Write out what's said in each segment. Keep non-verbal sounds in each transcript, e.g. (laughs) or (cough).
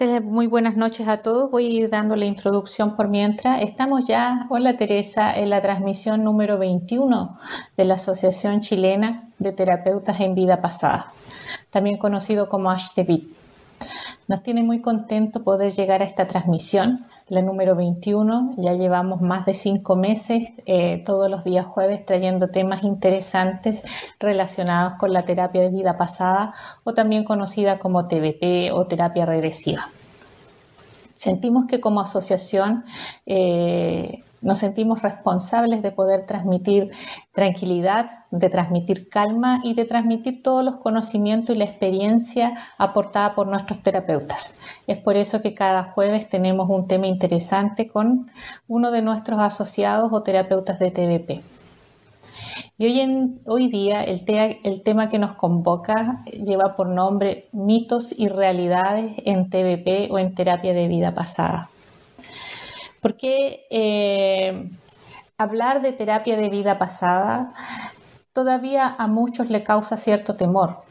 Muy buenas noches a todos. Voy a ir dando la introducción por mientras. Estamos ya, hola Teresa, en la transmisión número 21 de la Asociación Chilena de Terapeutas en Vida Pasada, también conocido como HTV. Nos tiene muy contento poder llegar a esta transmisión la número 21. Ya llevamos más de cinco meses, eh, todos los días jueves, trayendo temas interesantes relacionados con la terapia de vida pasada o también conocida como TBP o terapia regresiva. Sentimos que como asociación eh, nos sentimos responsables de poder transmitir tranquilidad, de transmitir calma y de transmitir todos los conocimientos y la experiencia aportada por nuestros terapeutas. Es por eso que cada jueves tenemos un tema interesante con uno de nuestros asociados o terapeutas de TDP. Y hoy, en, hoy día el, tema que nos convoca lleva por nombre mitos y realidades en TBP o en terapia de vida pasada. Porque eh, hablar de terapia de vida pasada todavía a muchos le causa cierto temor.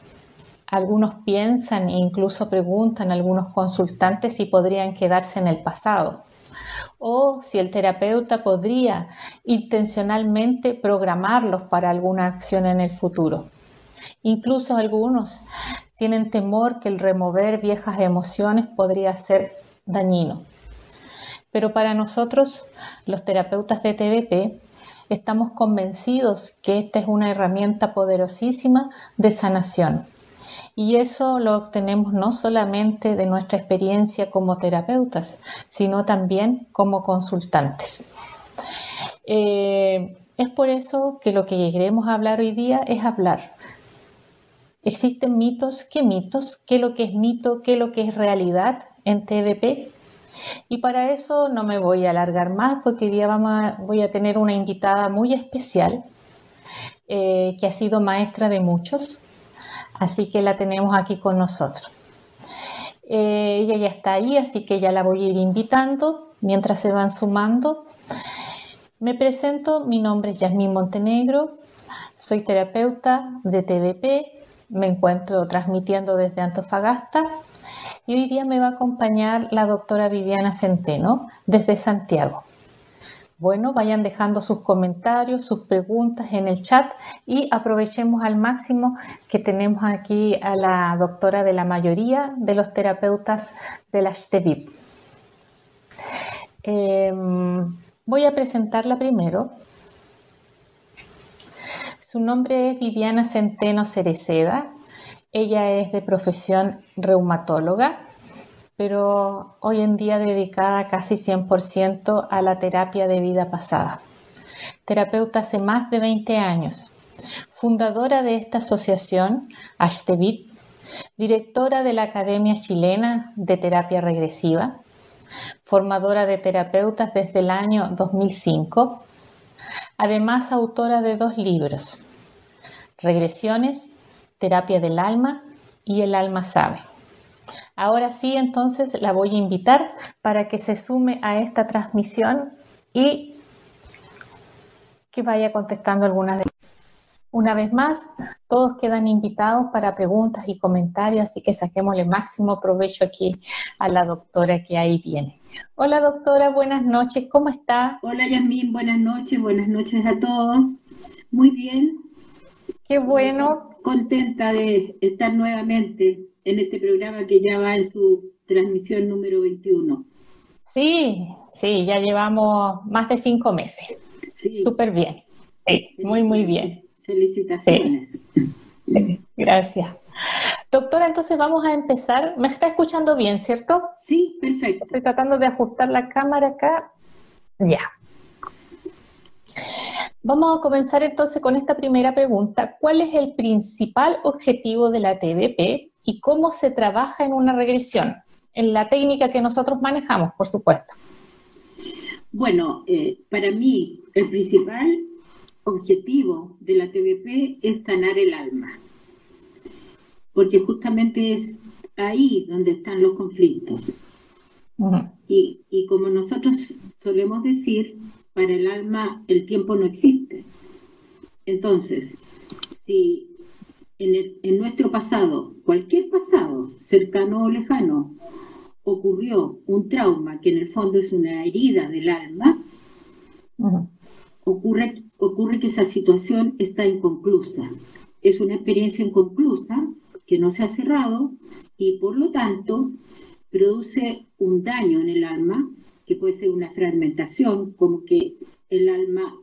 Algunos piensan e incluso preguntan a algunos consultantes si podrían quedarse en el pasado o si el terapeuta podría intencionalmente programarlos para alguna acción en el futuro. Incluso algunos tienen temor que el remover viejas emociones podría ser dañino. Pero para nosotros, los terapeutas de TDP, estamos convencidos que esta es una herramienta poderosísima de sanación. Y eso lo obtenemos no solamente de nuestra experiencia como terapeutas, sino también como consultantes. Eh, es por eso que lo que queremos hablar hoy día es hablar. ¿Existen mitos? ¿Qué mitos? ¿Qué es lo que es mito? ¿Qué es lo que es realidad en TDP? Y para eso no me voy a alargar más porque hoy día vamos voy a tener una invitada muy especial eh, que ha sido maestra de muchos, así que la tenemos aquí con nosotros. Eh, ella ya está ahí, así que ya la voy a ir invitando mientras se van sumando. Me presento, mi nombre es Yasmín Montenegro, soy terapeuta de TVP, me encuentro transmitiendo desde Antofagasta y hoy día me va a acompañar la doctora Viviana Centeno desde Santiago. Bueno, vayan dejando sus comentarios, sus preguntas en el chat y aprovechemos al máximo que tenemos aquí a la doctora de la mayoría de los terapeutas de la STEVIP. Em, voy a presentarla primero. Su nombre es Viviana Centeno Cereceda. Ella es de profesión reumatóloga, pero hoy en día dedicada casi 100% a la terapia de vida pasada. Terapeuta hace más de 20 años. Fundadora de esta asociación, Ashtevit, directora de la Academia Chilena de Terapia Regresiva, formadora de terapeutas desde el año 2005, además autora de dos libros, Regresiones terapia del alma y el alma sabe. Ahora sí, entonces la voy a invitar para que se sume a esta transmisión y que vaya contestando algunas de una vez más, todos quedan invitados para preguntas y comentarios, así que saquemos el máximo provecho aquí a la doctora que ahí viene. Hola doctora, buenas noches, ¿cómo está? Hola Yasmín, buenas noches, buenas noches a todos. Muy bien. Qué bueno contenta de estar nuevamente en este programa que ya va en su transmisión número 21. Sí, sí, ya llevamos más de cinco meses. Sí. Súper bien. Sí, muy, muy bien. Felicitaciones. (laughs) Gracias. Doctora, entonces vamos a empezar. ¿Me está escuchando bien, cierto? Sí, perfecto. Estoy tratando de ajustar la cámara acá. Ya. Vamos a comenzar entonces con esta primera pregunta. ¿Cuál es el principal objetivo de la TBP y cómo se trabaja en una regresión? En la técnica que nosotros manejamos, por supuesto. Bueno, eh, para mí el principal objetivo de la TBP es sanar el alma, porque justamente es ahí donde están los conflictos. y, y como nosotros solemos decir, para el alma el tiempo no existe. Entonces, si en, nuestro pasado, cualquier pasado, cercano o lejano, ocurrió un trauma que en el fondo es una herida del alma, ocurre, ocurre que esa situación está inconclusa. Es una experiencia inconclusa que no se ha cerrado y por lo tanto produce un daño en el alma, que puede ser una fragmentación, como que el alma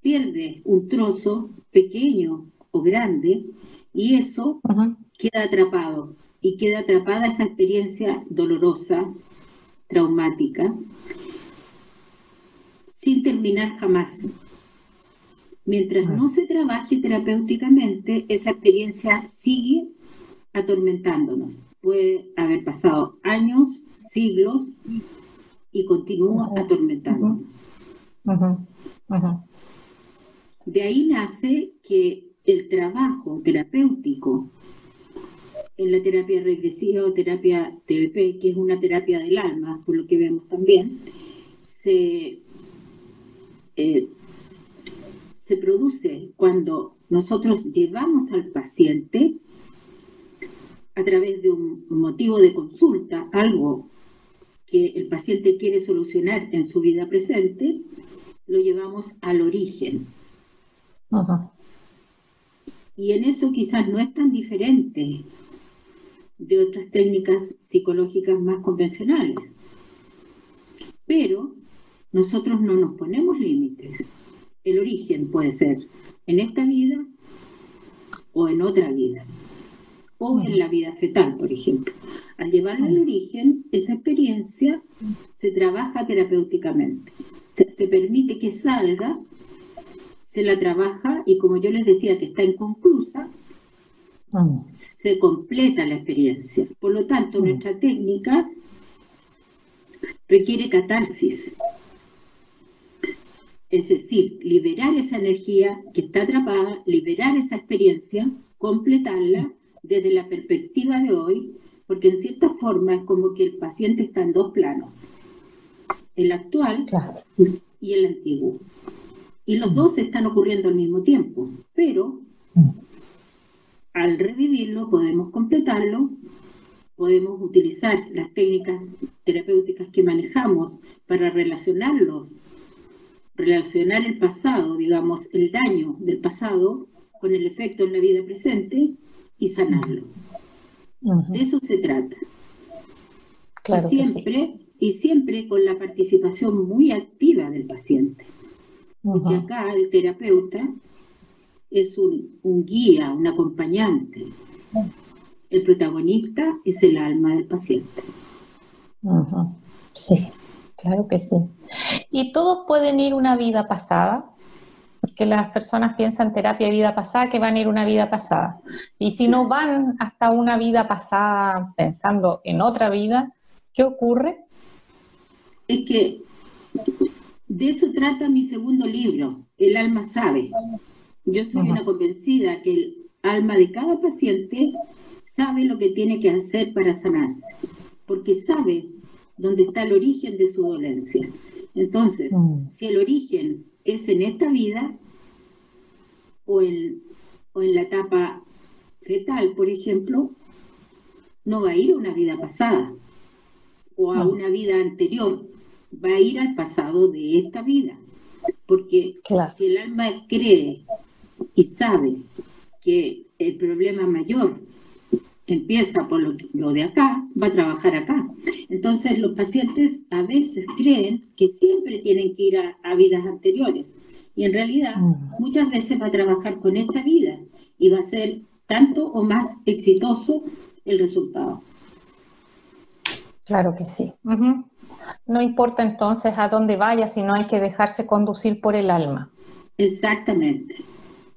pierde un trozo pequeño o grande y eso queda atrapado. Y queda atrapada esa experiencia dolorosa, traumática, sin terminar jamás. Mientras no se trabaje terapéuticamente, esa experiencia sigue atormentándonos. Puede haber pasado años, siglos y continúa atormentándonos. De ahí nace que el trabajo terapéutico en la terapia regresiva o terapia TBP, que es una terapia del alma, por lo que vemos también, se, eh, se produce cuando nosotros llevamos al paciente a través de un motivo de consulta, algo que el paciente quiere solucionar en su vida presente, lo llevamos al origen. Y en eso quizás no es tan diferente de otras técnicas psicológicas más convencionales. Pero nosotros no nos ponemos límites. El origen puede ser en esta vida o en otra vida, o en la vida fetal, por ejemplo. Al llevarla al origen, esa experiencia se trabaja terapéuticamente. Se, se permite que salga, se la trabaja y como yo les decía que está inconclusa, se completa la experiencia. Por lo tanto, nuestra técnica requiere catarsis. Es decir, liberar esa energía que está atrapada, liberar esa experiencia, completarla desde la perspectiva de hoy, porque en cierta forma es como que el paciente está en dos planos, el actual y el antiguo. Y los dos están ocurriendo al mismo tiempo, pero al revivirlo podemos completarlo, podemos utilizar las técnicas terapéuticas que manejamos para relacionarlos, relacionar el pasado, digamos, el daño del pasado con el efecto en la vida presente y sanarlo. De eso se trata. Claro y siempre, y siempre con la participación muy activa del paciente. Porque acá el terapeuta es un, guía, un acompañante. El protagonista es el alma del paciente. Sí, claro que sí. ¿Y todos pueden ir una vida pasada? Porque las personas piensan terapia de vida pasada que van a ir una vida pasada. Y si no van hasta una vida pasada pensando en otra vida, ¿qué ocurre? Es que de eso trata mi segundo libro, El alma sabe. Yo soy una convencida que el alma de cada paciente sabe lo que tiene que hacer para sanarse, porque sabe dónde está el origen de su dolencia. Entonces, mm. si el origen es en esta vida o en, o en la etapa fetal, por ejemplo, no va a ir a una vida pasada o a una vida anterior, va a ir al pasado de esta vida. Porque si el alma cree y sabe que el problema mayor empieza por lo, de acá, va a trabajar acá. Entonces los pacientes a veces creen que siempre tienen que ir a, vidas anteriores y en realidad mm. muchas veces va a trabajar con esta vida y va a ser tanto o más exitoso el resultado. Claro que sí. No importa entonces a dónde vaya, sino hay que dejarse conducir por el alma. Exactamente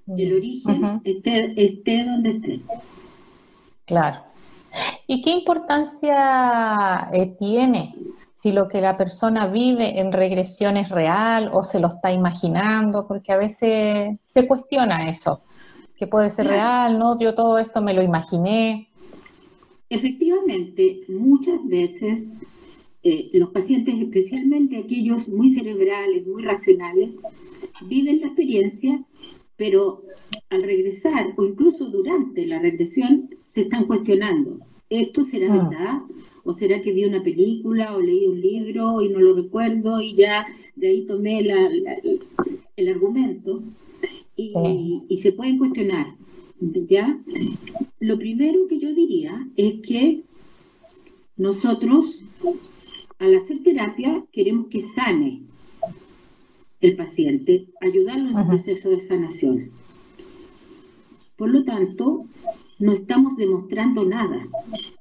el origen esté, donde esté. Claro. ¿Y qué importancia eh, tiene si lo que la persona vive en regresión es real o se lo está imaginando? Porque a veces se cuestiona eso, que puede ser real, ¿no? Yo todo esto me lo imaginé. Efectivamente, muchas veces eh, los pacientes, especialmente aquellos muy cerebrales, muy racionales, viven la experiencia pero al regresar o incluso durante la regresión se están cuestionando ¿esto será ah. verdad? ¿O será que vi una película o leí un libro y no lo recuerdo y ya de ahí tomé el argumento? Y, y se pueden cuestionar. ¿ya? Lo primero que yo diría es que nosotros, al hacer terapia, queremos que sane el paciente, ayudarlo en su proceso de sanación. Por lo tanto, no estamos demostrando nada,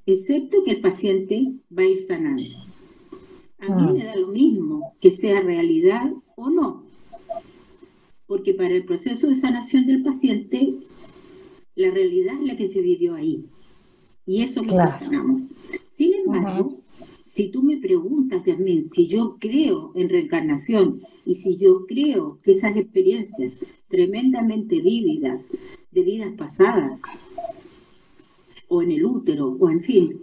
excepto que el paciente va a ir sanando. A mí ah. me da lo mismo que sea realidad o no, porque para el proceso de sanación del paciente, la realidad es la que se vivió ahí. Y eso lo sanamos. Sin embargo, si tú me preguntas, también si yo creo en reencarnación y si yo creo que esas experiencias tremendamente vívidas de vidas pasadas, o en el útero, o en fin,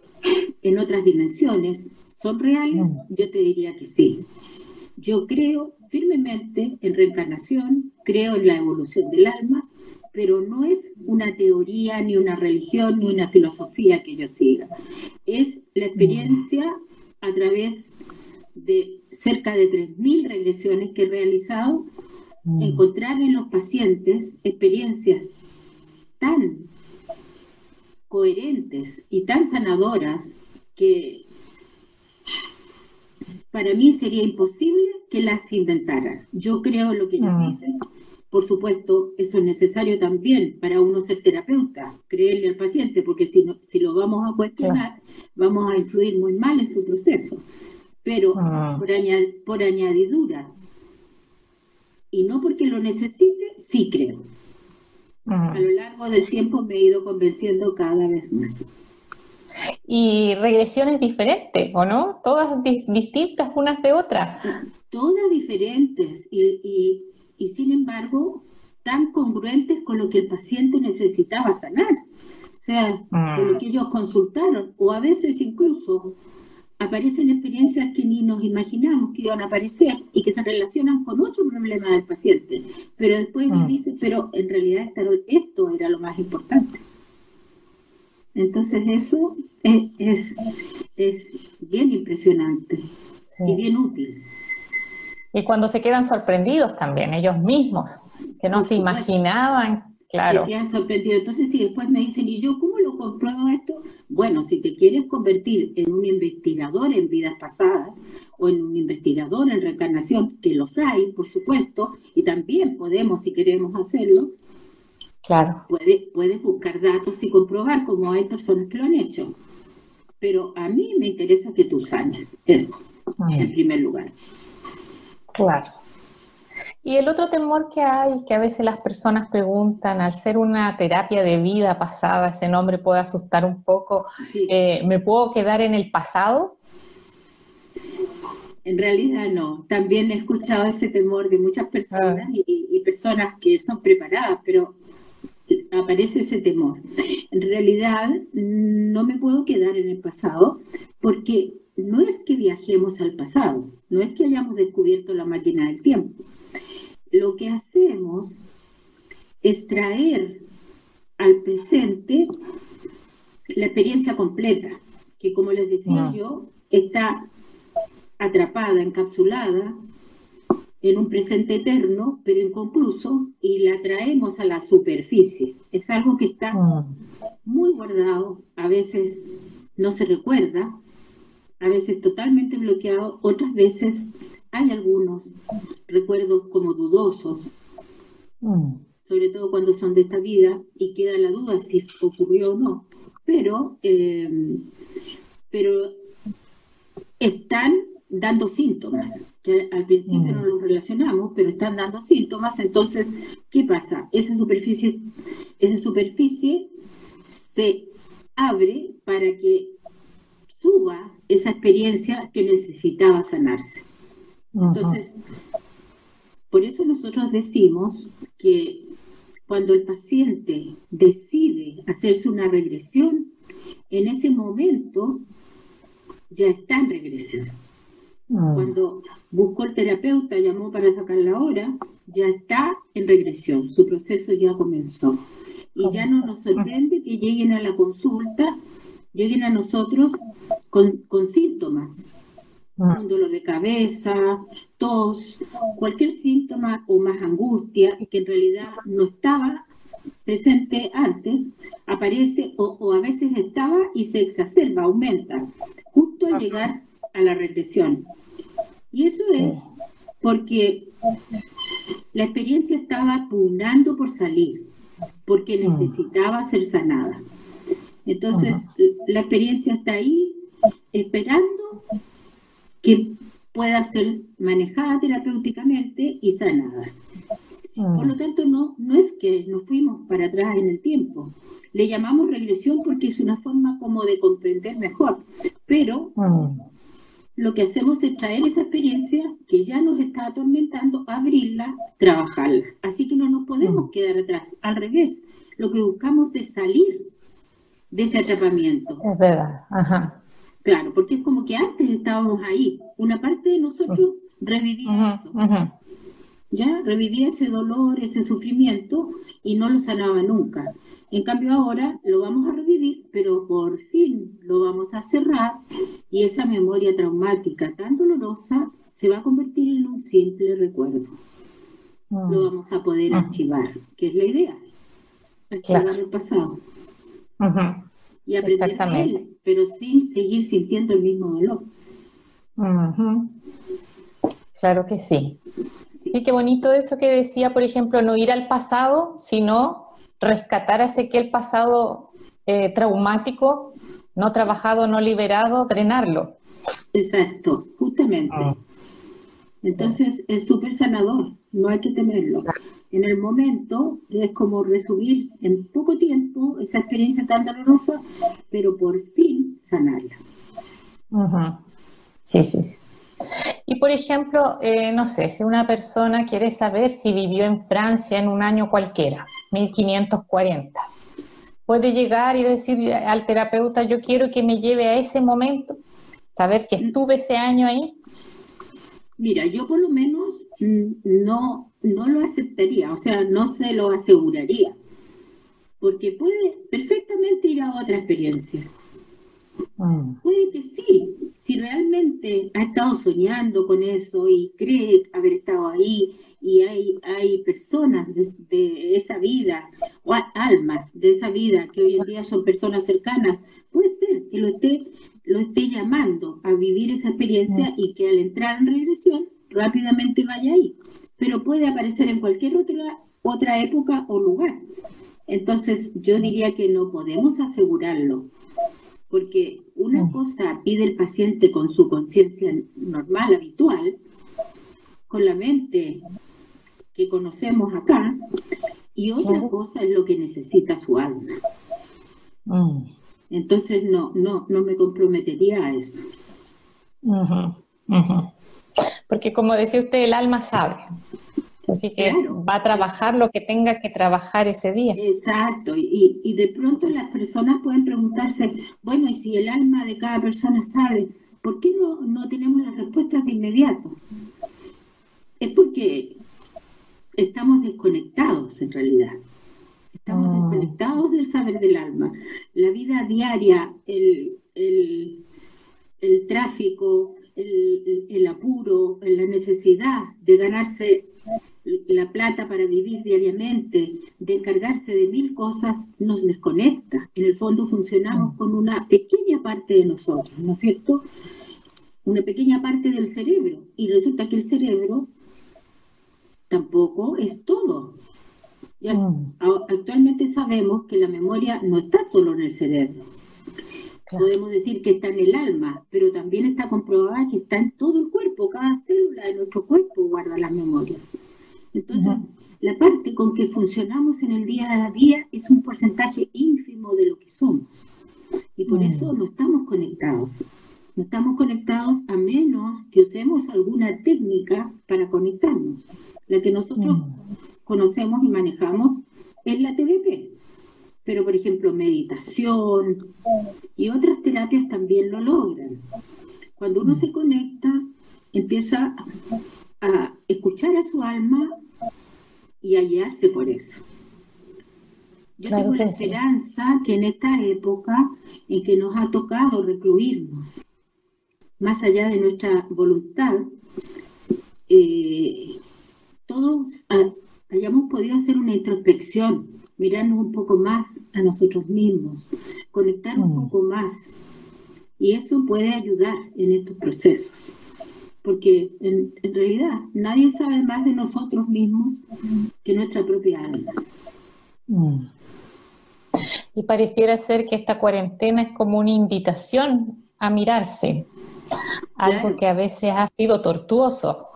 en otras dimensiones, son reales, mm. yo te diría que sí. Yo creo firmemente en reencarnación, creo en la evolución del alma, pero no es una teoría, ni una religión, ni una filosofía que yo siga. Es la experiencia a través de cerca de 3.000 regresiones que he realizado, mm. encontrar en los pacientes experiencias tan coherentes y tan sanadoras que para mí sería imposible que las inventaran. Yo creo lo que ellos mm. dicen, por supuesto, eso es necesario también para uno ser terapeuta, creerle al paciente, porque si, no, si lo vamos a cuestionar, vamos a influir muy mal en su proceso. Pero ah. por, por añadidura, y no porque lo necesite, sí creo. A lo largo del tiempo me he ido convenciendo cada vez más. Y regresiones diferentes, ¿o no? Todas distintas unas de otras. Todas diferentes. y y sin embargo tan congruentes con lo que el paciente necesitaba sanar, o sea, con lo mm. que ellos consultaron, o a veces incluso aparecen experiencias que ni nos imaginamos que iban a aparecer y que se relacionan con otro problema del paciente, pero después mm. dicen, pero en realidad esto era lo más importante. Entonces eso es, es, bien impresionante y bien útil. Y cuando se quedan sorprendidos también, ellos mismos, que no se imaginaban, claro. Se quedan sorprendidos. Entonces, si después me dicen, ¿y yo cómo lo compruebo esto? Bueno, si te quieres convertir en un investigador en vidas pasadas o en un investigador en reencarnación, que los hay, por supuesto, y también podemos, si queremos hacerlo, claro. puedes, puedes buscar datos y comprobar como hay personas que lo han hecho. Pero a mí me interesa que tú sanes eso, en primer lugar. Claro. Y el otro temor que hay, que a veces las personas preguntan, al ser una terapia de vida pasada, ese nombre puede asustar un poco, eh, ¿me puedo quedar en el pasado? En realidad no. También he escuchado ese temor de muchas personas ah. y, y, personas que son preparadas, pero aparece ese temor. En realidad no me puedo quedar en el pasado porque no es que viajemos al pasado, no es que hayamos descubierto la máquina del tiempo. Lo que hacemos es traer al presente la experiencia completa, que como les decía yo, está atrapada, encapsulada en un presente eterno, pero inconcluso, y la traemos a la superficie. Es algo que está ah. muy guardado, a veces no se recuerda, a veces totalmente bloqueado, otras veces hay algunos recuerdos como dudosos, mm. sobre todo cuando son de esta vida y queda la duda si ocurrió o no, pero, eh, pero están dando síntomas, que al principio no mm. los relacionamos, pero están dando síntomas, entonces, ¿qué pasa? Esa superficie, esa superficie se abre para que suba esa experiencia que necesitaba sanarse. Entonces, por eso nosotros decimos que cuando el paciente decide hacerse una regresión, en ese momento ya está en regresión. Cuando buscó el terapeuta, llamó para sacar la hora, ya está en regresión, su proceso ya comenzó. Y ya no nos sorprende que lleguen a la consulta lleguen a nosotros con, síntomas, ah. un dolor de cabeza, tos, cualquier síntoma o más angustia que en realidad no estaba presente antes, aparece o, a veces estaba y se exacerba, aumenta, justo al llegar a la regresión. Y eso es porque la experiencia estaba pugnando por salir, porque mm. necesitaba ser sanada. Entonces, la experiencia está ahí esperando que pueda ser manejada terapéuticamente y sanada. Mm. Por lo tanto, no, no es que nos fuimos para atrás en el tiempo. Le llamamos regresión porque es una forma como de comprender mejor. Pero mm. lo que hacemos es traer esa experiencia que ya nos está atormentando, abrirla, trabajarla. Así que no nos podemos mm. quedar atrás. Al revés, lo que buscamos es salir de ese atrapamiento. Es verdad, ajá. Claro, porque es como que antes estábamos ahí. Una parte de nosotros revivía eso. Ya revivía ese dolor, ese sufrimiento y no lo sanaba nunca. En cambio ahora lo vamos a revivir, pero por fin lo vamos a cerrar y esa memoria traumática tan dolorosa se va a convertir en un simple recuerdo. Lo mm. vamos a poder archivar, que es la idea. Archivar el pasado y aprender de él, pero sin seguir sintiendo el mismo dolor. Claro que sí. sí. qué bonito eso que decía, por ejemplo, no ir al pasado, sino rescatar ese que el pasado eh, traumático, no trabajado, no liberado, drenarlo. Exacto, justamente. Ah. Entonces es súper sanador, no hay que temerlo en el momento es como resumir en poco tiempo esa experiencia tan dolorosa, pero por fin sanarla. Sí, sí, sí. Y por ejemplo, eh, no sé, si una persona quiere saber si vivió en Francia en un año cualquiera, 1540, puede llegar y decir al terapeuta, yo quiero que me lleve a ese momento, saber si estuve ese año ahí. Mira, yo por lo menos mm, no no lo aceptaría, o sea, no se lo aseguraría, porque puede perfectamente ir a otra experiencia. Mm. Puede que sí, si realmente ha estado soñando con eso y cree haber estado ahí y hay, hay personas de, esa vida o almas de esa vida que hoy en día son personas cercanas, puede ser que lo esté, lo esté llamando a vivir esa experiencia y que al entrar en regresión rápidamente vaya ahí pero puede aparecer en cualquier otra, otra época o lugar. Entonces yo diría que no podemos asegurarlo, porque una cosa pide el paciente con su conciencia normal, habitual, con la mente que conocemos acá, y otra cosa es lo que necesita su alma. Mm. Entonces no, no, no me comprometería a eso. Porque como decía usted, el alma sabe. Así que va a trabajar lo que tenga que trabajar ese día. Exacto, y, de pronto las personas pueden preguntarse, bueno, y si el alma de cada persona sabe, ¿por qué no, no tenemos las respuestas de inmediato? Es porque estamos desconectados en realidad. Estamos ah. desconectados del saber del alma. La vida diaria, el, el, el tráfico, el, el, apuro, la necesidad de ganarse la plata para vivir diariamente, de encargarse de mil cosas, nos desconecta. En el fondo funcionamos con una pequeña parte de nosotros, ¿no es cierto? Una pequeña parte del cerebro. Y resulta que el cerebro tampoco es todo. Mm. Actualmente sabemos que la memoria no está solo en el cerebro. Podemos decir que está en el alma, pero también está comprobada que está en todo el cuerpo. Cada célula de nuestro cuerpo guarda las memorias. Entonces, la parte con que funcionamos en el día a día es un porcentaje ínfimo de lo que somos. Y por eso no estamos conectados. No estamos conectados a menos que usemos alguna técnica para conectarnos. La que nosotros conocemos y manejamos es la TVP. Pero, por ejemplo, meditación y otras terapias también lo logran. Cuando uno se conecta, empieza a escuchar a su alma y a guiarse por eso. Yo tengo la esperanza que en esta época en que nos ha tocado recluirnos, más allá de nuestra voluntad, eh, todos hayamos podido hacer una introspección, mirarnos un poco más a nosotros mismos, conectar un mm. poco más. Y eso puede ayudar en estos procesos. Porque en, realidad nadie sabe más de nosotros mismos que nuestra propia alma. Mm. Y pareciera ser que esta cuarentena es como una invitación a mirarse, algo que a veces ha sido tortuoso,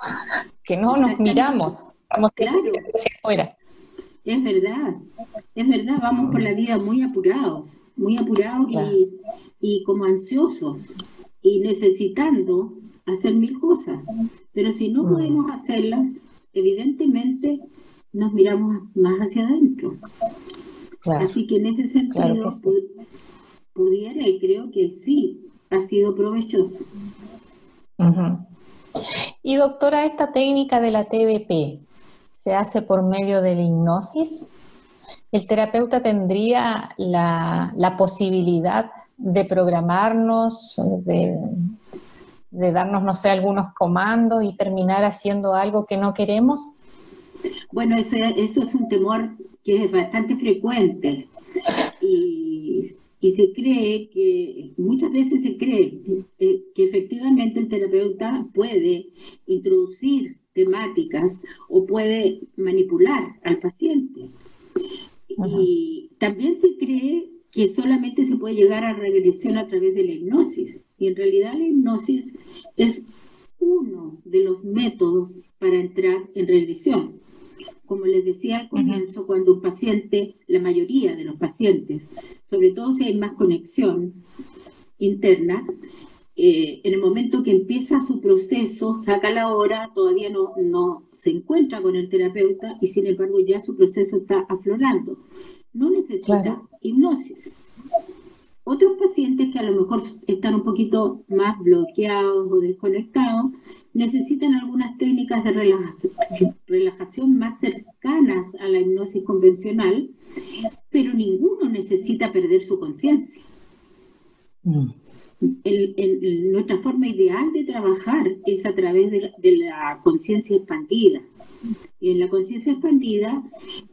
que no nos miramos, estamos claro. hacia afuera. Es verdad, es verdad, vamos por la vida muy apurados, muy apurados y, y como ansiosos y necesitando hacer mil cosas. Pero si no mm. podemos hacerlas, evidentemente nos miramos más hacia adentro. Así que en ese sentido pudiera y creo que sí, ha sido provechoso. Y doctora, esta técnica de la TBP se hace por medio de la hipnosis. ¿El terapeuta tendría la, posibilidad de programarnos, de, darnos, no sé, algunos comandos y terminar haciendo algo que no queremos? Bueno, eso, es un temor que es bastante frecuente y, y se cree que, muchas veces se cree que, efectivamente el terapeuta puede introducir temáticas o puede manipular al paciente. Y también se cree que solamente se puede llegar a regresión a través de la hipnosis. Y en realidad la hipnosis es uno de los métodos para entrar en regresión. Como les decía al comienzo, cuando un paciente, la mayoría de los pacientes, sobre todo si hay más conexión interna, eh, en el momento que empieza su proceso, saca la hora, todavía no, no se encuentra con el terapeuta y sin embargo ya su proceso está aflorando. No necesita hipnosis. Otros pacientes que a lo mejor están un poquito más bloqueados o desconectados necesitan algunas técnicas de relajación, más cercanas a la hipnosis convencional, pero ninguno necesita perder su conciencia. Mm. Nuestra forma ideal de trabajar es a través de la conciencia expandida. Y en la conciencia expandida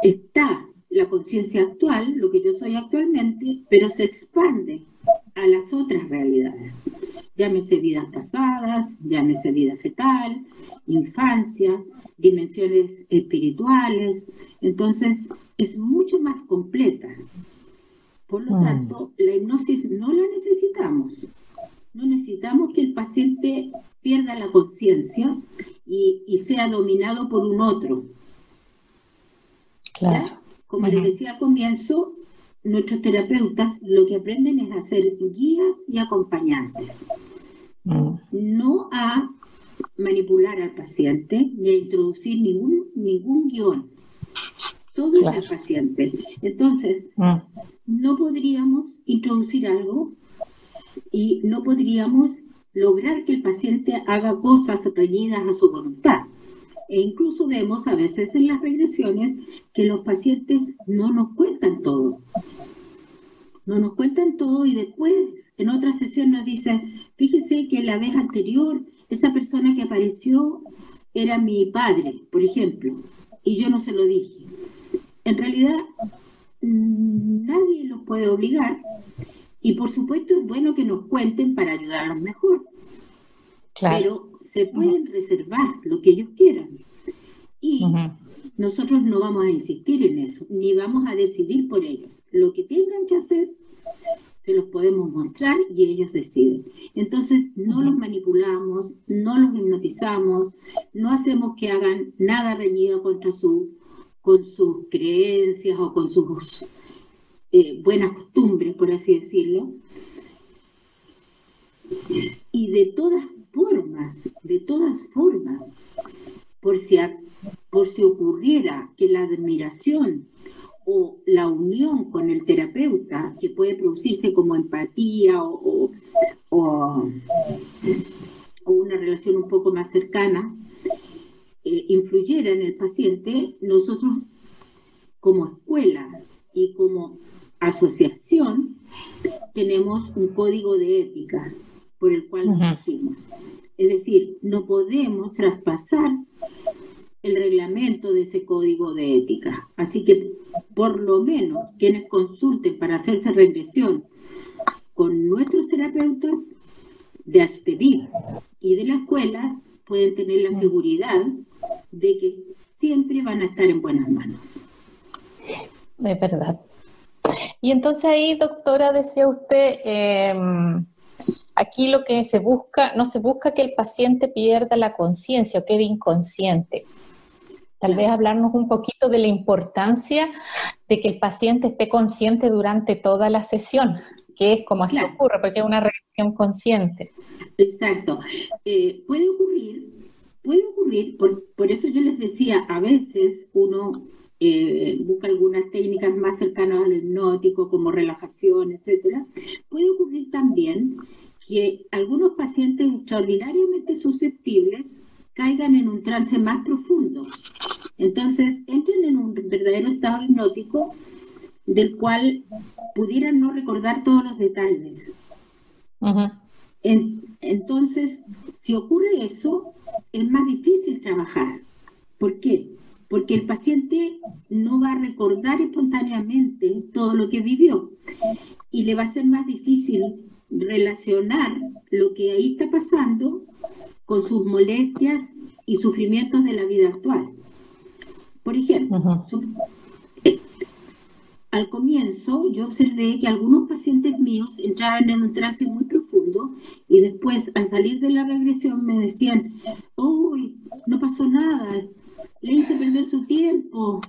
está la conciencia actual, lo que yo soy actualmente, pero se expande a las otras realidades. Llámese vidas pasadas, llámese vida fetal, infancia, dimensiones espirituales. Entonces, es mucho más completa. Por lo mm. tanto, la hipnosis no la necesitamos. No necesitamos que el paciente pierda la conciencia y, y, sea dominado por un otro. Claro. Como les decía al comienzo, nuestros terapeutas lo que aprenden es a ser guías y acompañantes, mm. no a manipular al paciente ni a introducir ningún, ningún guion. Todo es el paciente. Entonces, mm. no podríamos introducir algo y no podríamos lograr que el paciente haga cosas reñidas a su voluntad. E incluso vemos a veces en las regresiones que los pacientes no nos cuentan todo. No nos cuentan todo y después en otra sesión nos dicen, fíjese que la vez anterior esa persona que apareció era mi padre, por ejemplo, y yo no se lo dije. En realidad, mm, nadie los puede obligar y por supuesto es bueno que nos cuenten para ayudarlos mejor. Pero se pueden reservar lo que ellos quieran. Y nosotros no vamos a insistir en eso, ni vamos a decidir por ellos. Lo que tengan que hacer, se los podemos mostrar y ellos deciden. Entonces, no los manipulamos, no los hipnotizamos, no hacemos que hagan nada reñido contra su, con sus creencias o con sus eh, buenas costumbres, por así decirlo. Y de todas formas, de todas formas, por si, por si ocurriera que la admiración o la unión con el terapeuta, que puede producirse como empatía o, o, una relación un poco más cercana, eh, influyera en el paciente, nosotros como escuela y como asociación tenemos un código de ética por el cual nos regimos. Es decir, no podemos traspasar el reglamento de ese código de ética. Así que, por lo menos, quienes consulten para hacerse regresión con nuestros terapeutas de Astevir y de la escuela pueden tener la seguridad de que siempre van a estar en buenas manos. Es verdad. Y entonces ahí, doctora, decía usted, em, aquí lo que se busca, no se busca que el paciente pierda la conciencia o quede inconsciente. Tal vez hablarnos un poquito de la importancia de que el paciente esté consciente durante toda la sesión, que es como así ocurre, porque es una reacción consciente. Exacto. Eh, puede ocurrir, puede ocurrir, por, por, eso yo les decía, a veces uno eh, busca algunas técnicas más cercanas al hipnótico, como relajación, etcétera. Puede ocurrir también que algunos pacientes extraordinariamente susceptibles caigan en un trance más profundo. Entonces, entren en un verdadero estado hipnótico del cual pudieran no recordar todos los detalles. entonces, si ocurre eso, es más difícil trabajar. ¿Por qué? Porque el paciente no va a recordar espontáneamente todo lo que vivió y le va a ser más difícil relacionar lo que ahí está pasando con sus molestias y sufrimientos de la vida actual. Por ejemplo, eh, al comienzo yo observé que algunos pacientes míos entraban en un trance muy profundo y después al salir de la regresión me decían, uy, no pasó nada, le hice perder su tiempo.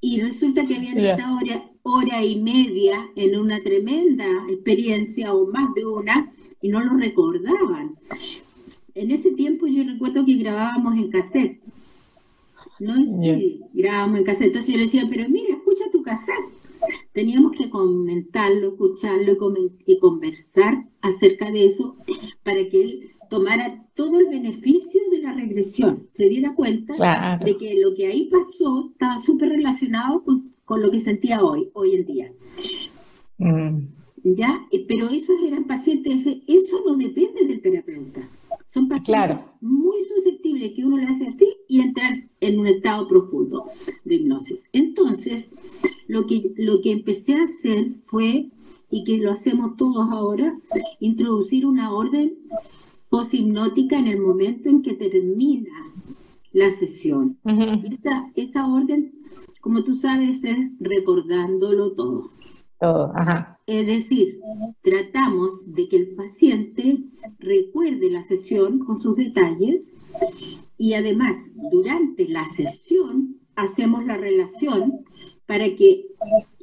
Y resulta que habían estado hora, hora y media en una tremenda experiencia o más de una y no lo recordaban. En ese tiempo yo recuerdo que grabábamos en cassette. No sí, grabábamos en cassette. Entonces yo le decía, pero mira, escucha tu cassette. Teníamos que comentarlo, escucharlo y conversar acerca de eso para que él tomara todo el beneficio de la regresión, se diera cuenta de que lo que ahí pasó estaba súper relacionado con, lo que sentía hoy, hoy en día. Mm. ¿Ya? Eh, pero esos eran pacientes, eso no depende del terapeuta. Son pacientes muy susceptibles que uno le hace así y entrar en un estado profundo de hipnosis. Entonces, lo que, lo que empecé a hacer fue, y que lo hacemos todos ahora, introducir una orden poshipnótica en el momento en que termina la sesión. esa, esa orden, como tú sabes, es recordándolo todo. Es decir, tratamos de que el paciente recuerde la sesión con sus detalles y además durante la sesión hacemos la relación para que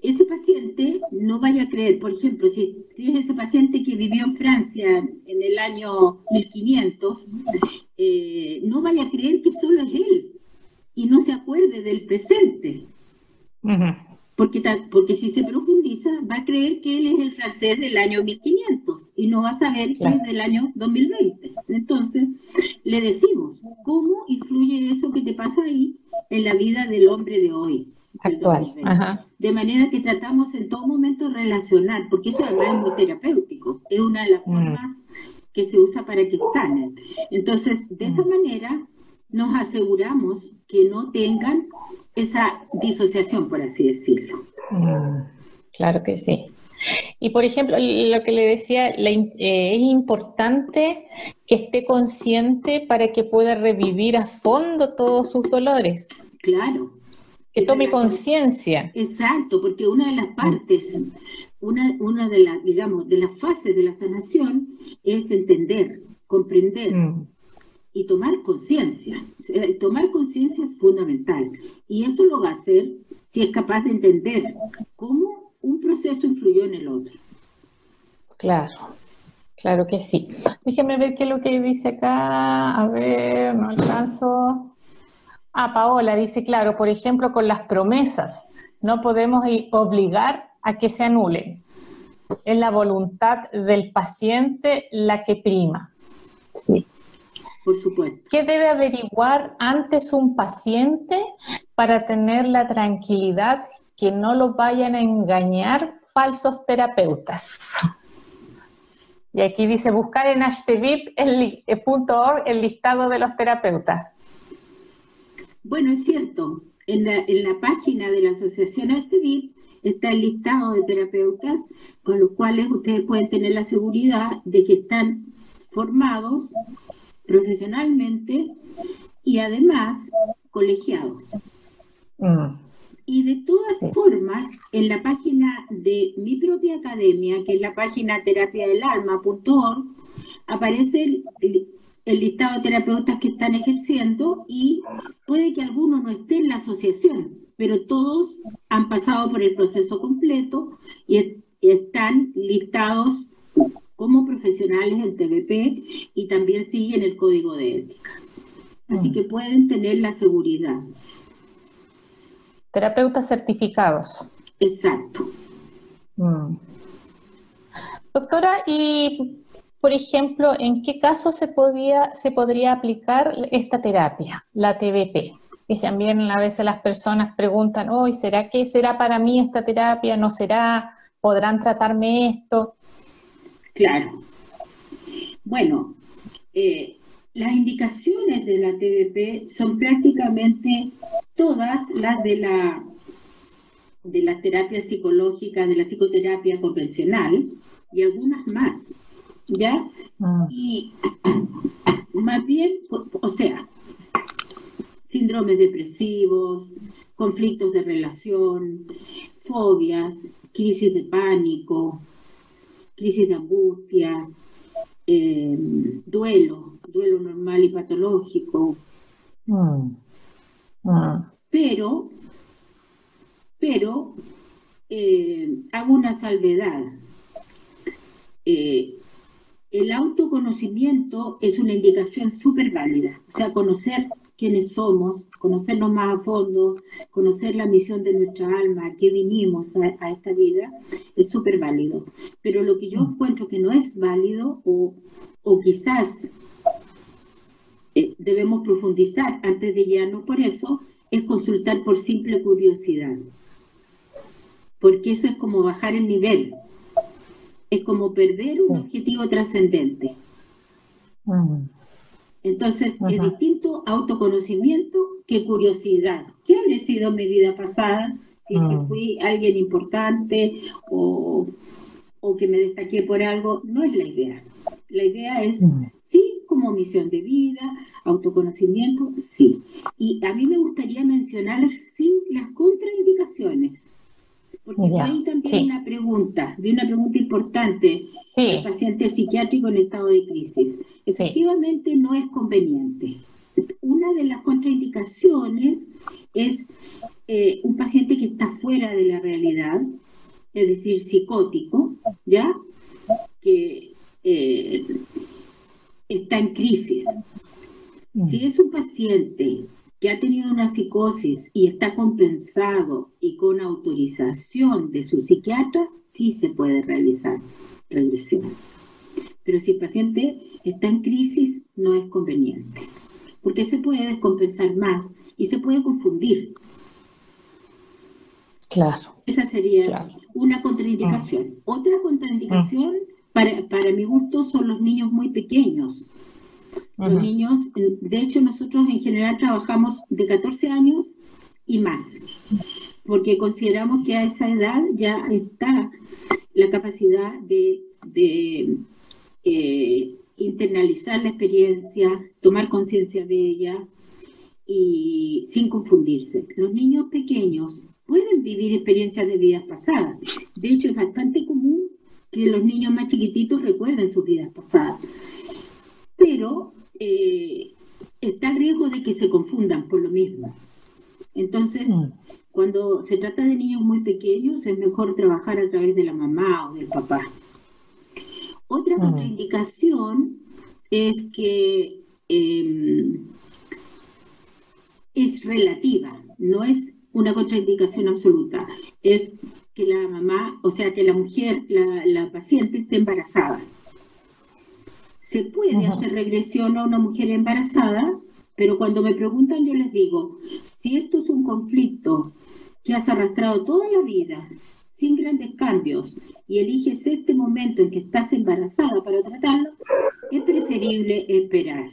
ese paciente no vaya a creer, por ejemplo, si, si es ese paciente que vivió en Francia en el año 1500, eh, no vaya a creer que solo es él y no se acuerde del presente. Porque, porque si se profundiza, va a creer que él es el francés del año 1500 y no va a saber que es del año 2020. Entonces, le decimos, ¿cómo influye eso que te pasa ahí en la vida del hombre de hoy? Actual. De manera que tratamos en todo momento relacionar, porque eso además es muy terapéutico, es una de las mm. formas que se usa para que sanen. Entonces, de esa mm. manera nos aseguramos que no tengan esa disociación, por así decirlo. Mm, claro que sí. Y por ejemplo, lo que le decía, eh, es importante que esté consciente para que pueda revivir a fondo todos sus dolores. Claro. Que tome conciencia. Exacto, porque una de las partes, una, una de las, digamos, de las fases de la sanación es entender, comprender, mm y tomar conciencia. Tomar conciencia es fundamental. Y eso lo va a hacer si es capaz de entender cómo un proceso influyó en el otro. Claro, claro que sí. Déjeme ver qué es lo que dice acá. A ver, no alcanzo. Ah, Paola dice, claro, por ejemplo, con las promesas, no podemos obligar a que se anulen. Es la voluntad del paciente la que prima. Sí por supuesto. ¿Qué debe averiguar antes un paciente para tener la tranquilidad que no los vayan a engañar falsos terapeutas. Y aquí dice buscar en htvip.org el listado de los terapeutas. Bueno, es cierto. En la, página de la Asociación HTVIP está el listado de terapeutas con los cuales ustedes pueden tener la seguridad de que están formados profesionalmente y además colegiados. Mm. Y de todas formas, en la página de mi propia academia, que es la página terapiadelalma.org, aparece el, listado de terapeutas que están ejerciendo y puede que alguno no esté en la asociación, pero todos han pasado por el proceso completo y están listados profesionales en TVP y también siguen el código de ética. Así mm. que pueden tener la seguridad. Terapeutas certificados. Exacto. Mm. Doctora, y por ejemplo, ¿en qué caso se, podía, se podría aplicar esta terapia, la TBP? Y también a veces las personas preguntan, hoy, ¿será que será para mí esta terapia? ¿No será? ¿Podrán tratarme esto? Claro. Bueno, eh, las indicaciones de la TBP son prácticamente todas las de la de la terapia psicológica, de la psicoterapia convencional y algunas más, ¿ya? Ah. Y más bien, o sea, síndromes depresivos, conflictos de relación, fobias, crisis de pánico, crisis de angustia, eh, duelo, duelo normal y patológico. Mm. Ah. Pero, pero, eh, hago una salvedad. Eh, el autoconocimiento es una indicación súper válida, o sea, conocer quiénes somos, conocernos más a fondo, conocer la misión de nuestra alma, a qué vinimos a, esta vida, es súper válido. Pero lo que yo mm. encuentro que no es válido o, o quizás eh, debemos profundizar antes de guiarnos por eso, es consultar por simple curiosidad. Porque eso es como bajar el nivel. Es como perder un objetivo trascendente. Mm. Entonces, es distinto autoconocimiento que curiosidad. ¿Qué habré sido mi vida pasada? Si que mm. fui alguien importante o, o, que me destaqué por algo, no es la idea. La idea es mm como misión de vida, autoconocimiento, sí. Y a mí me gustaría mencionar sí las contraindicaciones. Porque hay también una pregunta, de una pregunta importante sí. paciente psiquiátrico en estado de crisis. Efectivamente no es conveniente. Una de las contraindicaciones es eh, un paciente que está fuera de la realidad, es decir, psicótico, ¿ya? Que eh, está en crisis. Mm. Si es un paciente que ha tenido una psicosis y está compensado y con autorización de su psiquiatra, sí se puede realizar regresión. Pero si el paciente está en crisis, no es conveniente, porque se puede descompensar más y se puede confundir. Claro. Esa sería una contraindicación. Mm. Otra contraindicación para, mi gusto son los niños muy pequeños. Los niños, de hecho nosotros en general trabajamos de 14 años y más, porque consideramos que a esa edad ya está la capacidad de, eh, internalizar la experiencia, tomar conciencia de ella y sin confundirse. Los niños pequeños pueden vivir experiencias de vidas pasadas. De hecho, es bastante común que los niños más chiquititos recuerden sus vidas pasadas. Pero eh, está el riesgo de que se confundan por lo mismo. Entonces, mm. cuando se trata de niños muy pequeños, es mejor trabajar a través de la mamá o del papá. Otra mm. contraindicación es que em, es relativa, no es una contraindicación absoluta, es que la mamá, o sea, que la mujer, la, paciente esté embarazada. Se puede hacer regresión a una mujer embarazada, pero cuando me preguntan yo les digo, si esto es un conflicto que has arrastrado toda la vida sin grandes cambios y eliges este momento en que estás embarazada para tratarlo, es preferible esperar.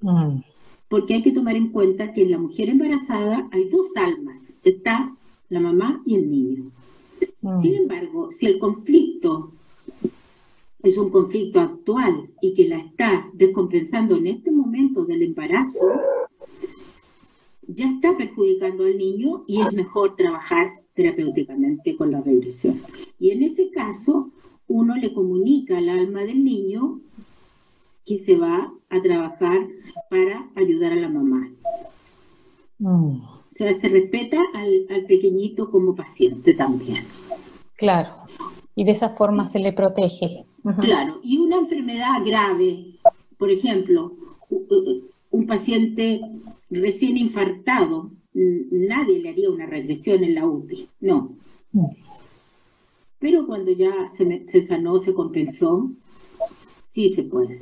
Mm. Porque hay que tomar en cuenta que en la mujer embarazada hay dos almas, está la mamá y el niño. Mm. Sin embargo, si el conflicto es un conflicto actual y que la está descompensando en este momento del embarazo, ya está perjudicando al niño y es mejor trabajar terapéuticamente con la regresión. Y en ese caso, uno le comunica al alma del niño que se va a trabajar para ayudar a la mamá. Mm. O sea, se respeta al, al pequeñito como paciente también. Claro, y de esa forma se le protege. Claro, y una enfermedad grave, por ejemplo, un paciente recién infartado, nadie le haría una regresión en la UTI, no. Pero cuando ya se, se sanó, se compensó, sí se puede.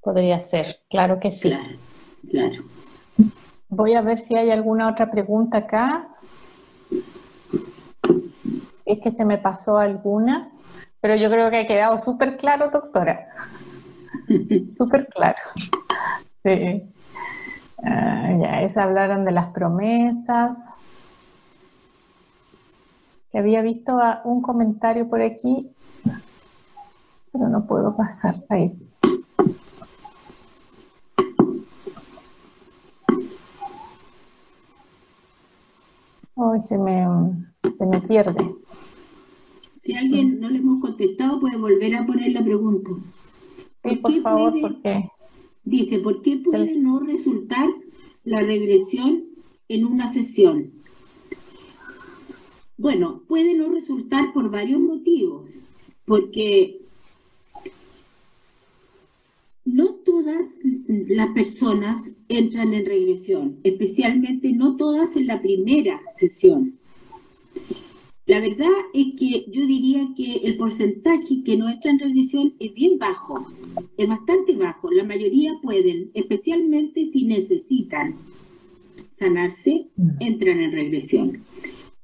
Podría ser, claro que sí. Claro, claro. Voy a ver si hay alguna otra pregunta acá. Si es que se me pasó alguna, pero yo creo que ha quedado súper claro, doctora. (laughs) súper claro. Sí. Ah, ya, es hablaron de las promesas. Que había visto un comentario por aquí, pero no puedo pasar. Ahí Hoy se me, se me pierde. Si alguien no le hemos contestado, puede volver a poner la pregunta. Sí, por, favor, ¿por qué? Dice, ¿por qué puede no resultar la regresión en una sesión? Bueno, puede no resultar por varios motivos, porque no todas las personas entran en regresión, especialmente no todas en la primera sesión. La verdad es que yo diría que el porcentaje que no entra en regresión es bien bajo, es bastante bajo. La mayoría pueden, especialmente si necesitan sanarse, mm. entran en regresión.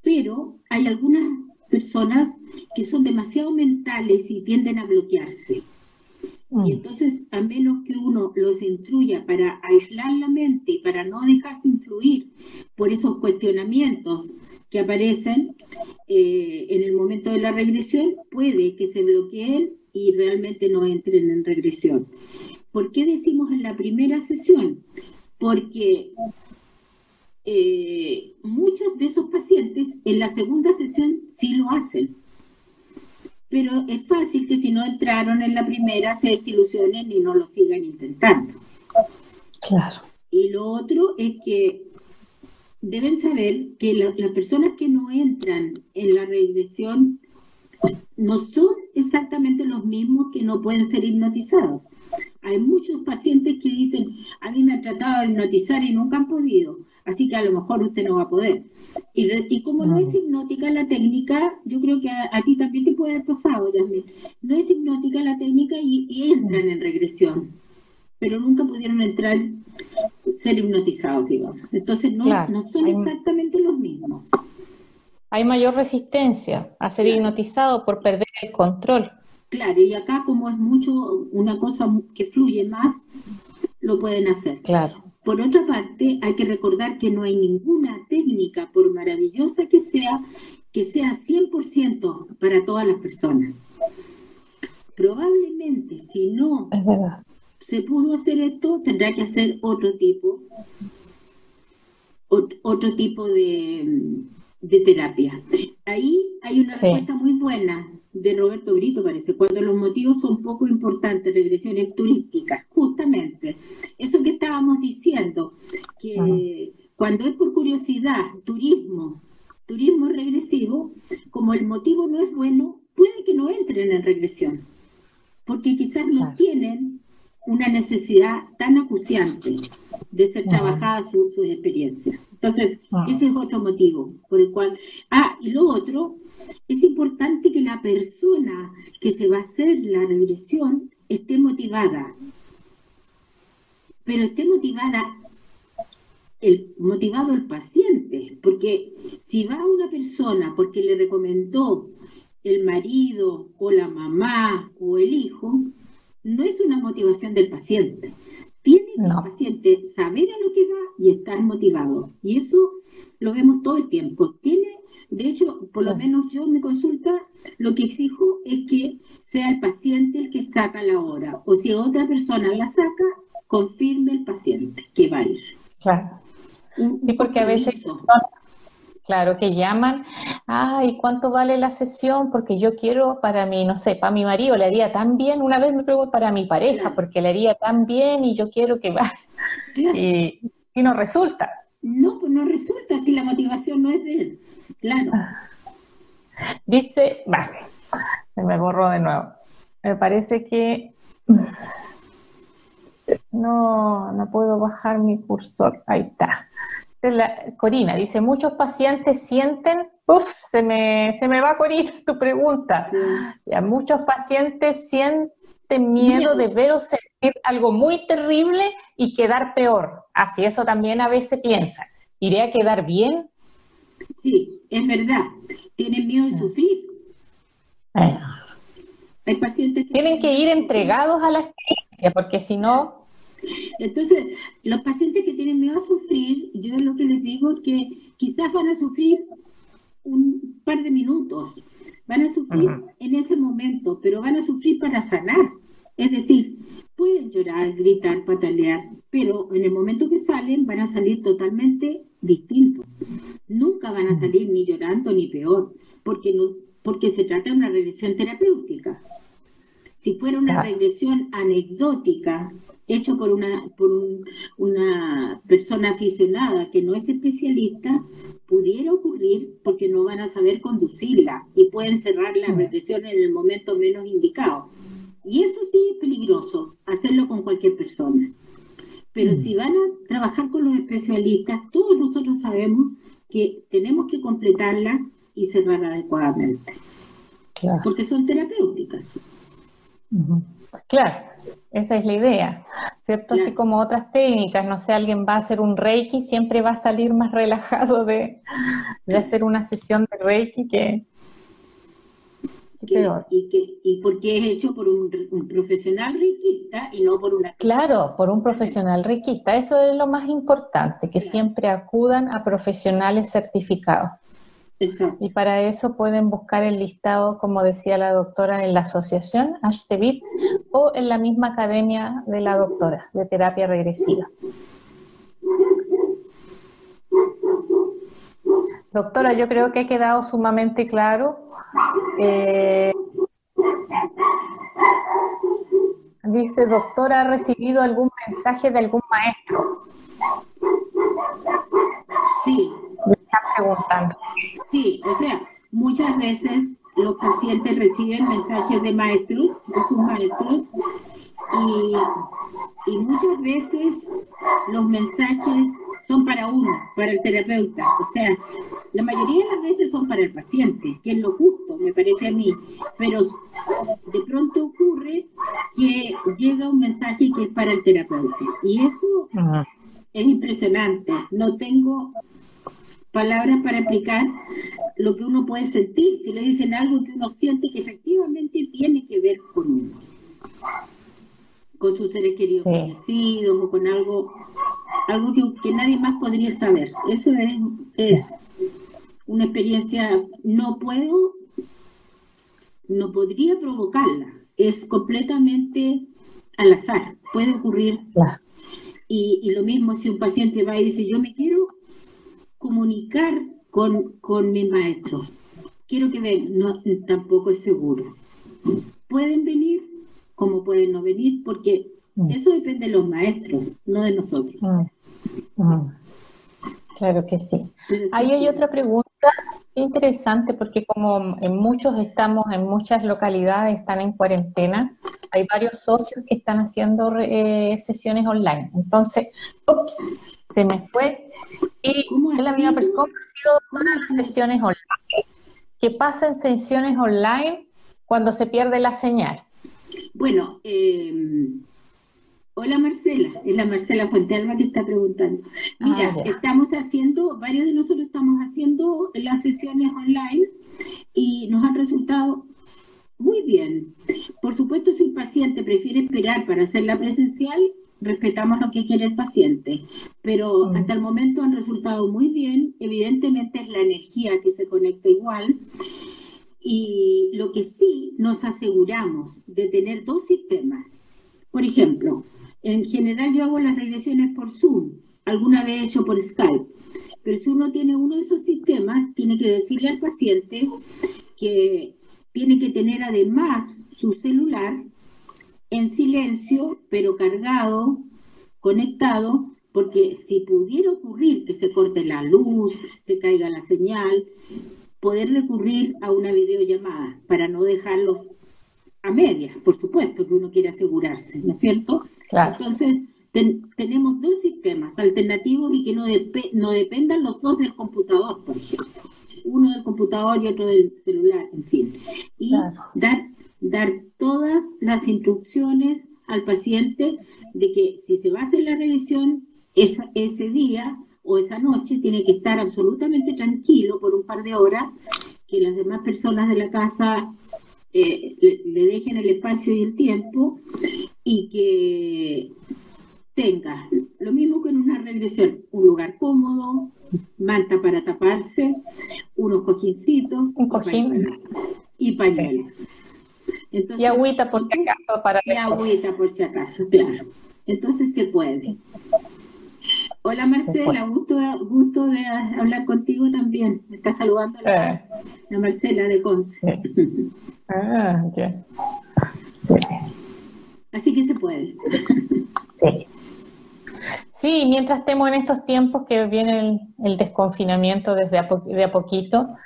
Pero hay algunas personas que son demasiado mentales y tienden a bloquearse. Y mm. entonces, a menos que uno los instruya para aislar la mente y para no dejarse influir por esos cuestionamientos que aparecen eh, en el momento de la regresión, puede que se bloqueen y realmente no entren en regresión. ¿Por qué decimos en la primera sesión? Porque eh, muchos de esos pacientes en la segunda sesión sí lo hacen. Pero es fácil que si no entraron en la primera se desilusionen y no lo sigan intentando. Claro. Y lo otro es que deben saber que las personas que no entran en la regresión no son exactamente los mismos que no pueden ser hipnotizados. Hay muchos pacientes que dicen, a mí me han tratado de hipnotizar y nunca han podido, así que a lo mejor usted no va a poder. Y, como no es hipnótica la técnica, yo creo que a, ti también te puede haber pasado, Yasmin. No es hipnótica la técnica y entran en regresión, pero nunca pudieron entrar ser hipnotizados, digamos. Entonces no, son exactamente los mismos. Hay mayor resistencia a ser hipnotizado por perder el control. Claro, y acá como es mucho una cosa que fluye más, lo pueden hacer. Claro. Por otra parte, hay que recordar que no hay ninguna técnica, por maravillosa que sea, que sea 100% para todas las personas. Probablemente, si no es verdad se pudo hacer esto, tendrá que hacer otro tipo, otro tipo de, terapia. Ahí hay una respuesta muy buena de Roberto Brito, parece, cuando los motivos son poco importantes, regresiones turísticas, justamente. Eso que estábamos diciendo, que cuando es por curiosidad, turismo, turismo regresivo, como el motivo no es bueno, puede que no entren en regresión, porque quizás no tienen una necesidad tan acuciante de ser trabajada su, su experiencia. Entonces, ese es otro motivo por el cual... Ah, y lo otro, es importante que la persona que se va a hacer la regresión esté motivada, pero esté motivada el motivado el paciente, porque si va una persona porque le recomendó el marido o la mamá o el hijo, no es una motivación del paciente. Tiene que el paciente saber a lo que va y estar motivado. Y eso lo vemos todo el tiempo. Tiene, de hecho, por lo menos yo en mi consulta, lo que exijo es que sea el paciente el que saca la hora. O si otra persona la saca, confirme el paciente que va a ir. Claro. Sí, porque a veces Claro, que llaman, ay, ¿cuánto vale la sesión? Porque yo quiero para mi, no sé, para mi marido le haría tan bien, una vez me pregunto para mi pareja, porque le haría tan bien y yo quiero que va. Y, no resulta. No, pues no resulta si la motivación no es de él. Claro. Dice, va, se me borró de nuevo. Me parece que no, no puedo bajar mi cursor. Ahí está. Corina dice, muchos pacientes sienten, uff, se me, se me va Corina (laughs) tu pregunta. Ya, muchos pacientes sienten miedo de ver o sentir algo muy terrible y quedar peor. Así eso también a veces piensan. ¿Iré a quedar bien? Sí, es verdad. Tienen miedo de sufrir. Hay pacientes que tienen que ir entregados a la experiencia, porque si no, entonces, los pacientes que tienen miedo a sufrir, yo lo que les digo es que quizás van a sufrir un par de minutos, van a sufrir en ese momento, pero van a sufrir para sanar. Es decir, pueden llorar, gritar, patalear, pero en el momento que salen van a salir totalmente distintos. Nunca van a salir ni llorando ni peor, porque, no, porque se trata de una regresión terapéutica. Si fuera una regresión anecdótica, hecho por una, por una persona aficionada que no es especialista, pudiera ocurrir porque no van a saber conducirla y pueden cerrar la represión en el momento menos indicado. Y eso sí es peligroso, hacerlo con cualquier persona. Pero si van a trabajar con los especialistas, todos nosotros sabemos que tenemos que completarla y cerrar adecuadamente. Porque son terapéuticas. Claro, esa es la idea, ¿cierto? Así como otras técnicas, no sé, alguien va a hacer un Reiki, siempre va a salir más relajado de, hacer una sesión de Reiki que, peor. Y, que, y porque es hecho por un, profesional reikista y no por una... Claro, por un profesional reikista, eso es lo más importante, que siempre acudan a profesionales certificados. Y para eso pueden buscar el listado, como decía la doctora, en la asociación HTVIP o en la misma academia de la doctora de terapia regresiva. Doctora, yo creo que ha quedado sumamente claro. Eh, dice, doctora, ¿ha recibido algún mensaje de algún maestro? Sí, me están preguntando. Sí, o sea, muchas veces los pacientes reciben mensajes de maestros, de sus maestros, y, y muchas veces los mensajes son para uno, para el terapeuta. O sea, la mayoría de las veces son para el paciente, que es lo justo, me parece a mí. Pero de pronto ocurre que llega un mensaje que es para el terapeuta. Y eso es impresionante. No tengo palabras para explicar lo que uno puede sentir, si le dicen algo que uno siente que efectivamente tiene que ver con uno, con sus seres queridos o con algo, algo que, nadie más podría saber. Eso es, es una experiencia, no puedo, no podría provocarla, es completamente al azar, puede ocurrir. Y, y, lo mismo si un paciente va y dice, yo me quiero comunicar con, con mi maestro. Quiero que vean, no, tampoco es seguro. Pueden venir como pueden no venir, porque mm. eso depende de los maestros, no de nosotros. Mm. Mm. Claro que sí. Ahí hay otra pregunta interesante porque como en muchos estamos, en muchas localidades están en cuarentena, hay varios socios que están haciendo eh, sesiones online. Entonces, ups, se me fue. Y la persona, ¿cómo ha sido las sesiones online? ¿Qué pasa en sesiones online cuando se pierde la señal? Bueno, em, Hola Marcela, es la Marcela Fuentealba que está preguntando. Mira, ah, estamos haciendo, varios de nosotros estamos haciendo las sesiones online y nos han resultado muy bien. Por supuesto, si el paciente prefiere esperar para hacerla presencial, respetamos lo que quiere el paciente, pero mm. hasta el momento han resultado muy bien. Evidentemente es la energía que se conecta igual. Y lo que sí nos aseguramos de tener dos sistemas. Por ejemplo, en general yo hago las regresiones por Zoom, alguna vez hecho por Skype. Pero si uno tiene uno de esos sistemas, tiene que decirle al paciente que tiene que tener además su celular en silencio, pero cargado, conectado, porque si pudiera ocurrir que se corte la luz, se caiga la señal, poder recurrir a una videollamada para no dejarlos a medias, por supuesto, que uno quiere asegurarse, ¿no es cierto? Entonces, tenemos dos sistemas alternativos y que no, no dependan los dos del computador, por ejemplo. Uno del computador y otro del celular, en fin. Y dar, dar todas las instrucciones al paciente de que si se va a hacer la revisión, ese día o esa noche tiene que estar absolutamente tranquilo por un par de horas, que las demás personas de la casa eh, le, dejen el espacio y el tiempo y que tenga lo mismo que en una regresión, un lugar cómodo, manta para taparse, unos cojincitos y pañuelos. Y agüita por si acaso para Y agüita por si acaso, claro. Entonces se puede. Hola Marcela, gusto, gusto de hablar contigo también. Me está saludando la, eh. Marcela de Conce. Ah, ya. Así que se puede. Sí. mientras estemos en estos tiempos que viene el, desconfinamiento desde a de a poquito,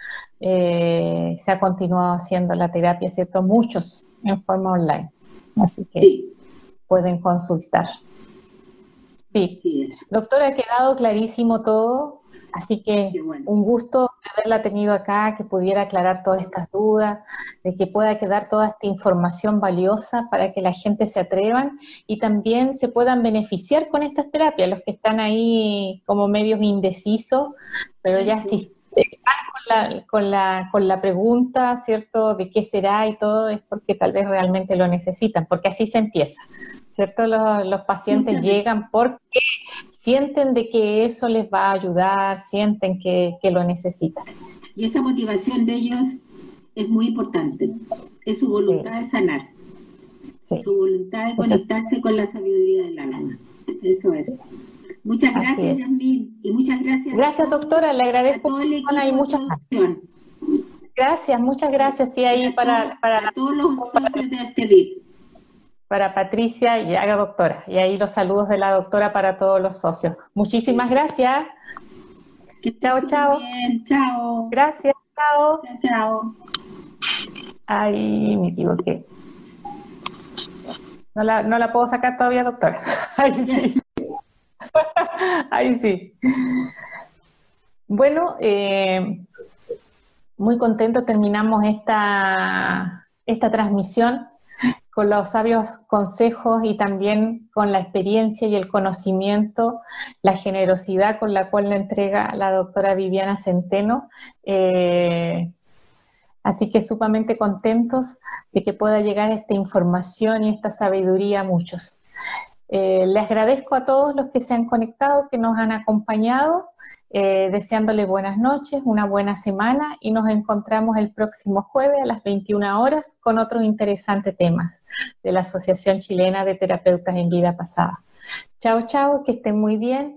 eh, se ha continuado haciendo la terapia, ¿cierto? Muchos en forma online. Así que pueden consultar. Sí. Doctora, ha quedado clarísimo todo, así que un gusto haberla tenido acá, que pudiera aclarar todas estas dudas, de que pueda quedar toda esta información valiosa para que la gente se atrevan y también se puedan beneficiar con estas terapias, los que están ahí como medios indecisos, pero ya si están con la, con, la, con la pregunta, ¿cierto?, de qué será y todo, es porque tal vez realmente lo necesitan, porque así se empieza. ¿cierto? Los, pacientes llegan porque sienten de que eso les va a ayudar, sienten que, lo necesitan. Y esa motivación de ellos es muy importante, es su voluntad de sanar, su voluntad de conectarse con la sabiduría del alma. Eso es. Muchas gracias, Yasmin, y muchas gracias. Gracias, doctora, le agradezco. todo el equipo Gracias, muchas gracias. Sí, ahí para, para, todos los socios de este video para Patricia y haga doctora. Y ahí los saludos de la doctora para todos los socios. Muchísimas gracias. chao, chao. Bien, chao. Gracias, chao. Chao, chao. Ay, me equivoqué. No la, no la puedo sacar todavía, doctora. (laughs) Ahí sí. (laughs) Ahí sí. Bueno, eh, muy contento terminamos esta, esta transmisión con los sabios consejos y también con la experiencia y el conocimiento, la generosidad con la cual le entrega la doctora Viviana Centeno. Eh, así que sumamente contentos de que pueda llegar esta información y esta sabiduría a muchos. Eh, les agradezco a todos los que se han conectado, que nos han acompañado eh, deseándole buenas noches, una buena semana y nos encontramos el próximo jueves a las 21 horas con otros interesantes temas de la Asociación Chilena de Terapeutas en Vida Pasada. Chao, chao, que estén muy bien